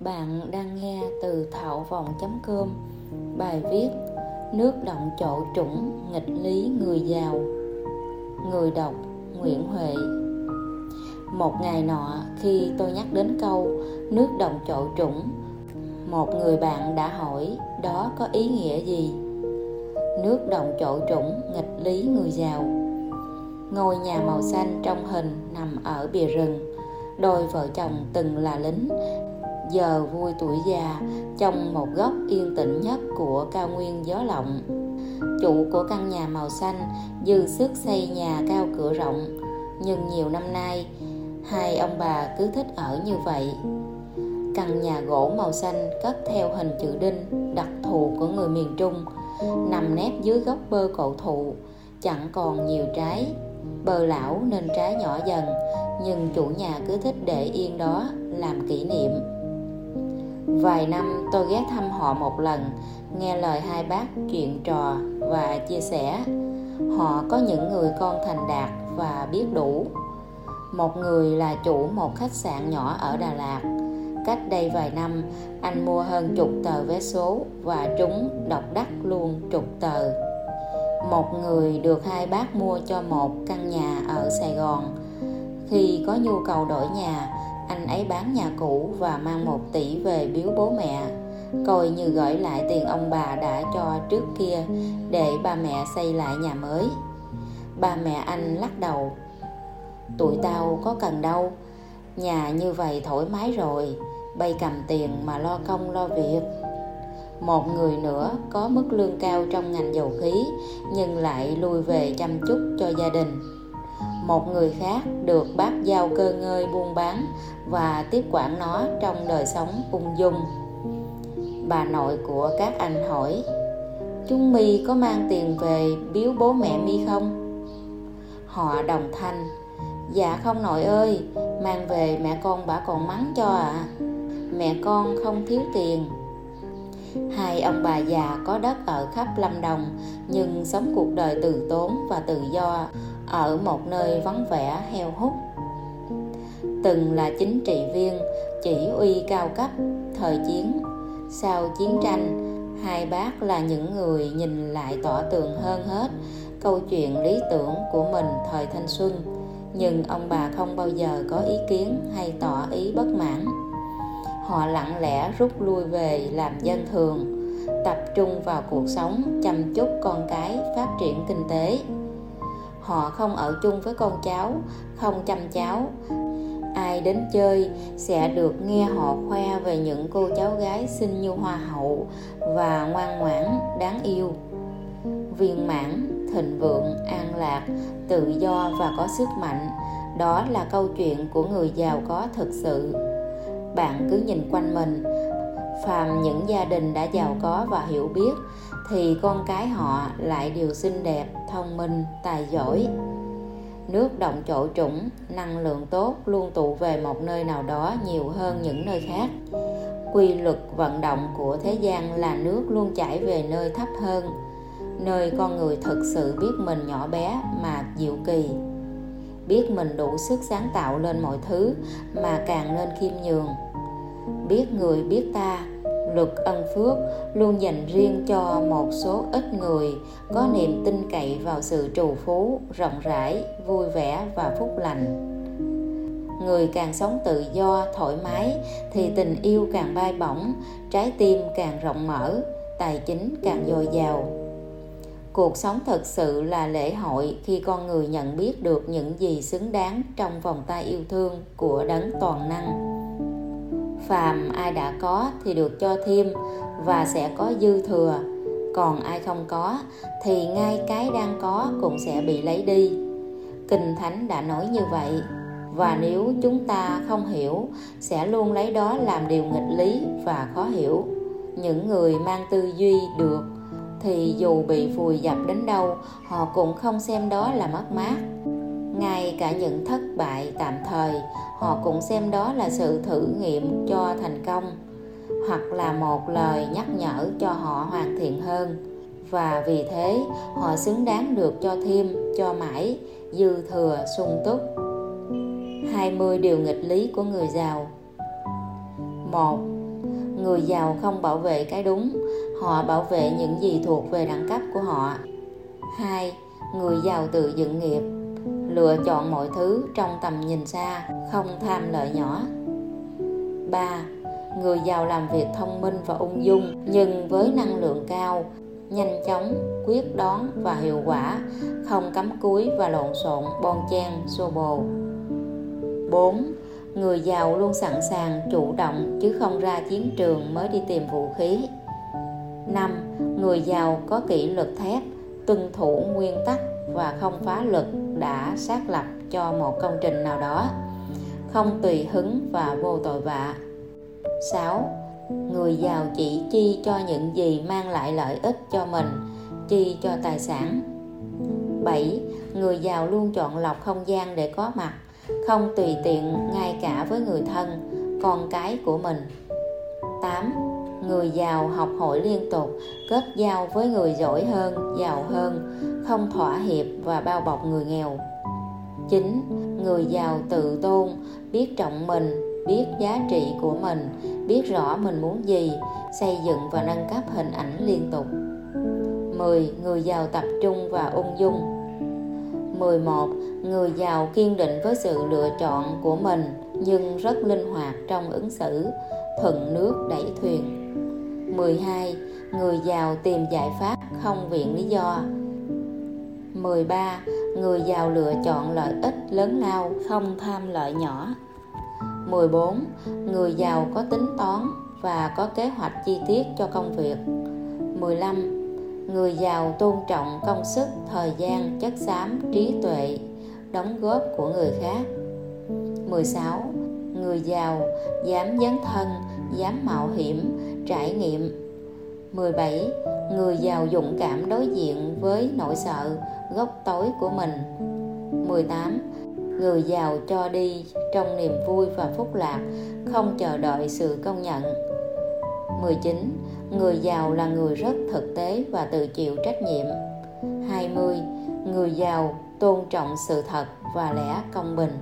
Bạn đang nghe từ thạo vọng.com Bài viết Nước động chỗ trũng nghịch lý người giàu, Người đọc Nguyễn Huệ. Một ngày nọ, khi tôi nhắc đến câu Nước động chỗ trũng, Một người bạn đã hỏi, đó có ý nghĩa gì? Nước động chỗ trũng nghịch lý người giàu. Ngôi nhà màu xanh trong hình nằm ở bìa rừng, Đôi vợ chồng từng là lính giờ vui tuổi già, trong một góc yên tĩnh nhất của cao nguyên gió lộng. Chủ của căn nhà màu xanh, dư sức xây nhà cao cửa rộng. Nhưng nhiều năm nay, hai ông bà cứ thích ở như vậy. Căn nhà gỗ màu xanh cất theo hình chữ đinh, đặc thù của người miền trung, nằm nép dưới gốc bơ cổ thụ, chẳng còn nhiều trái. Bơ lão nên trái nhỏ dần, nhưng chủ nhà cứ thích để yên đó làm kỷ niệm vài năm tôi ghé thăm họ một lần, nghe lời hai bác chuyện trò và chia sẻ. Họ có những người con thành đạt và biết đủ. Một người là chủ một khách sạn nhỏ ở đà lạt. Cách đây vài năm, anh mua hơn chục tờ vé số và trúng độc đắc luôn chục tờ. Một người được hai bác mua cho một căn nhà ở sài gòn. Khi có nhu cầu đổi nhà anh ấy bán nhà cũ và mang một tỷ về biếu bố mẹ. Coi như gửi lại tiền ông bà đã cho trước kia để ba mẹ xây lại nhà mới. Ba mẹ anh lắc đầu. Tụi tao có cần đâu. Nhà như vậy thoải mái rồi. Bay cầm tiền mà lo công lo việc. Một người nữa có mức lương cao trong ngành dầu khí, nhưng lại lui về chăm chút cho gia đình một người khác được bác giao cơ ngơi buôn bán và tiếp quản nó trong đời sống ung dung. Bà nội của các anh hỏi, chúng mi có mang tiền về biếu bố mẹ mi không? Họ đồng thanh dạ không nội ơi, mang về mẹ con bà còn mắng cho ạ à. mẹ con không thiếu tiền. Hai ông bà già có đất ở khắp lâm đồng nhưng sống cuộc đời từ tốn và tự do ở một nơi vắng vẻ, heo hút. Từng là chính trị viên, chỉ uy cao cấp, thời chiến. Sau chiến tranh, hai bác là những người nhìn lại tỏ tường hơn hết câu chuyện lý tưởng của mình thời thanh xuân. Nhưng ông bà không bao giờ có ý kiến hay tỏ ý bất mãn. Họ lặng lẽ rút lui về làm dân thường, tập trung vào cuộc sống, chăm chút con cái, phát triển kinh tế họ không ở chung với con cháu, không chăm cháu. Ai đến chơi sẽ được nghe họ khoe về những cô cháu gái xinh như hoa hậu và ngoan ngoãn, đáng yêu. Viên mãn, thịnh vượng, an lạc, tự do và có sức mạnh, đó là câu chuyện của người giàu có thực sự. Bạn cứ nhìn quanh mình phàm những gia đình đã giàu có và hiểu biết, thì con cái họ lại đều xinh đẹp, thông minh, tài giỏi. Nước động chỗ trũng, năng lượng tốt luôn tụ về một nơi nào đó nhiều hơn những nơi khác. Quy luật vận động của thế gian là nước luôn chảy về nơi thấp hơn, nơi con người thực sự biết mình nhỏ bé mà diệu kỳ. Biết mình đủ sức sáng tạo lên mọi thứ mà càng nên khiêm nhường. Biết người, biết ta luật ân phước, luôn dành riêng cho một số ít người, có niềm tin cậy vào sự trù phú, rộng rãi, vui vẻ và phúc lành. Người càng sống tự do, thoải mái, thì tình yêu càng bay bổng, trái tim càng rộng mở, tài chính càng dồi dào. Cuộc sống thật sự là lễ hội khi con người nhận biết được những gì xứng đáng trong vòng tay yêu thương của đấng toàn năng phàm ai đã có thì được cho thêm và sẽ có dư thừa. Còn ai không có thì ngay cái đang có cũng sẽ bị lấy đi. Kinh thánh đã nói như vậy, và nếu chúng ta không hiểu, sẽ luôn lấy đó làm điều nghịch lý và khó hiểu. Những người mang tư duy được thì dù bị vùi dập đến đâu, họ cũng không xem đó là mất mát ngay cả những thất bại tạm thời, họ cũng xem đó là sự thử nghiệm cho thành công, hoặc là một lời nhắc nhở cho họ hoàn thiện hơn. Và vì thế, họ xứng đáng được cho thêm, cho mãi, dư thừa sung túc. 20 điều nghịch lý của người giàu. Một, người giàu không bảo vệ cái đúng, họ bảo vệ những gì thuộc về đẳng cấp của họ. Hai, người giàu tự dựng nghiệp lựa chọn mọi thứ trong tầm nhìn xa không tham lợi nhỏ 3. Người giàu làm việc thông minh và ung dung nhưng với năng lượng cao, nhanh chóng, quyết đoán và hiệu quả, không cắm cúi và lộn xộn, bon chen, xô bồ. 4. Người giàu luôn sẵn sàng chủ động chứ không ra chiến trường mới đi tìm vũ khí. 5. Người giàu có kỷ luật thép, tuân thủ nguyên tắc và không phá luật đã xác lập cho một công trình nào đó không tùy hứng và vô tội vạ 6. Người giàu chỉ chi cho những gì mang lại lợi ích cho mình, chi cho tài sản. 7. Người giàu luôn chọn lọc không gian để có mặt, không tùy tiện ngay cả với người thân, con cái của mình. 8. Người giàu học hỏi liên tục, kết giao với người giỏi hơn, giàu hơn, không thỏa hiệp và bao bọc người nghèo. chín Người giàu tự tôn, biết trọng mình, biết giá trị của mình, biết rõ mình muốn gì, xây dựng và nâng cấp hình ảnh liên tục. 10. Người giàu tập trung và ung dung 11. Người giàu kiên định với sự lựa chọn của mình nhưng rất linh hoạt trong ứng xử, thuận nước đẩy thuyền. 12. Người giàu tìm giải pháp không viện lý do. 13. Người giàu lựa chọn lợi ích lớn lao, không tham lợi nhỏ. 14. Người giàu có tính toán và có kế hoạch chi tiết cho công việc. 15. Người giàu tôn trọng công sức, thời gian, chất xám, trí tuệ, đóng góp của người khác. 16. Người giàu dám dấn thân, dám mạo hiểm, trải nghiệm. 17. Người giàu dũng cảm đối diện với nỗi sợ, gốc tối của mình. 18 người giàu cho đi trong niềm vui và phúc lạc không chờ đợi sự công nhận 19 người giàu là người rất thực tế và tự chịu trách nhiệm 20 người giàu tôn trọng sự thật và lẽ công bình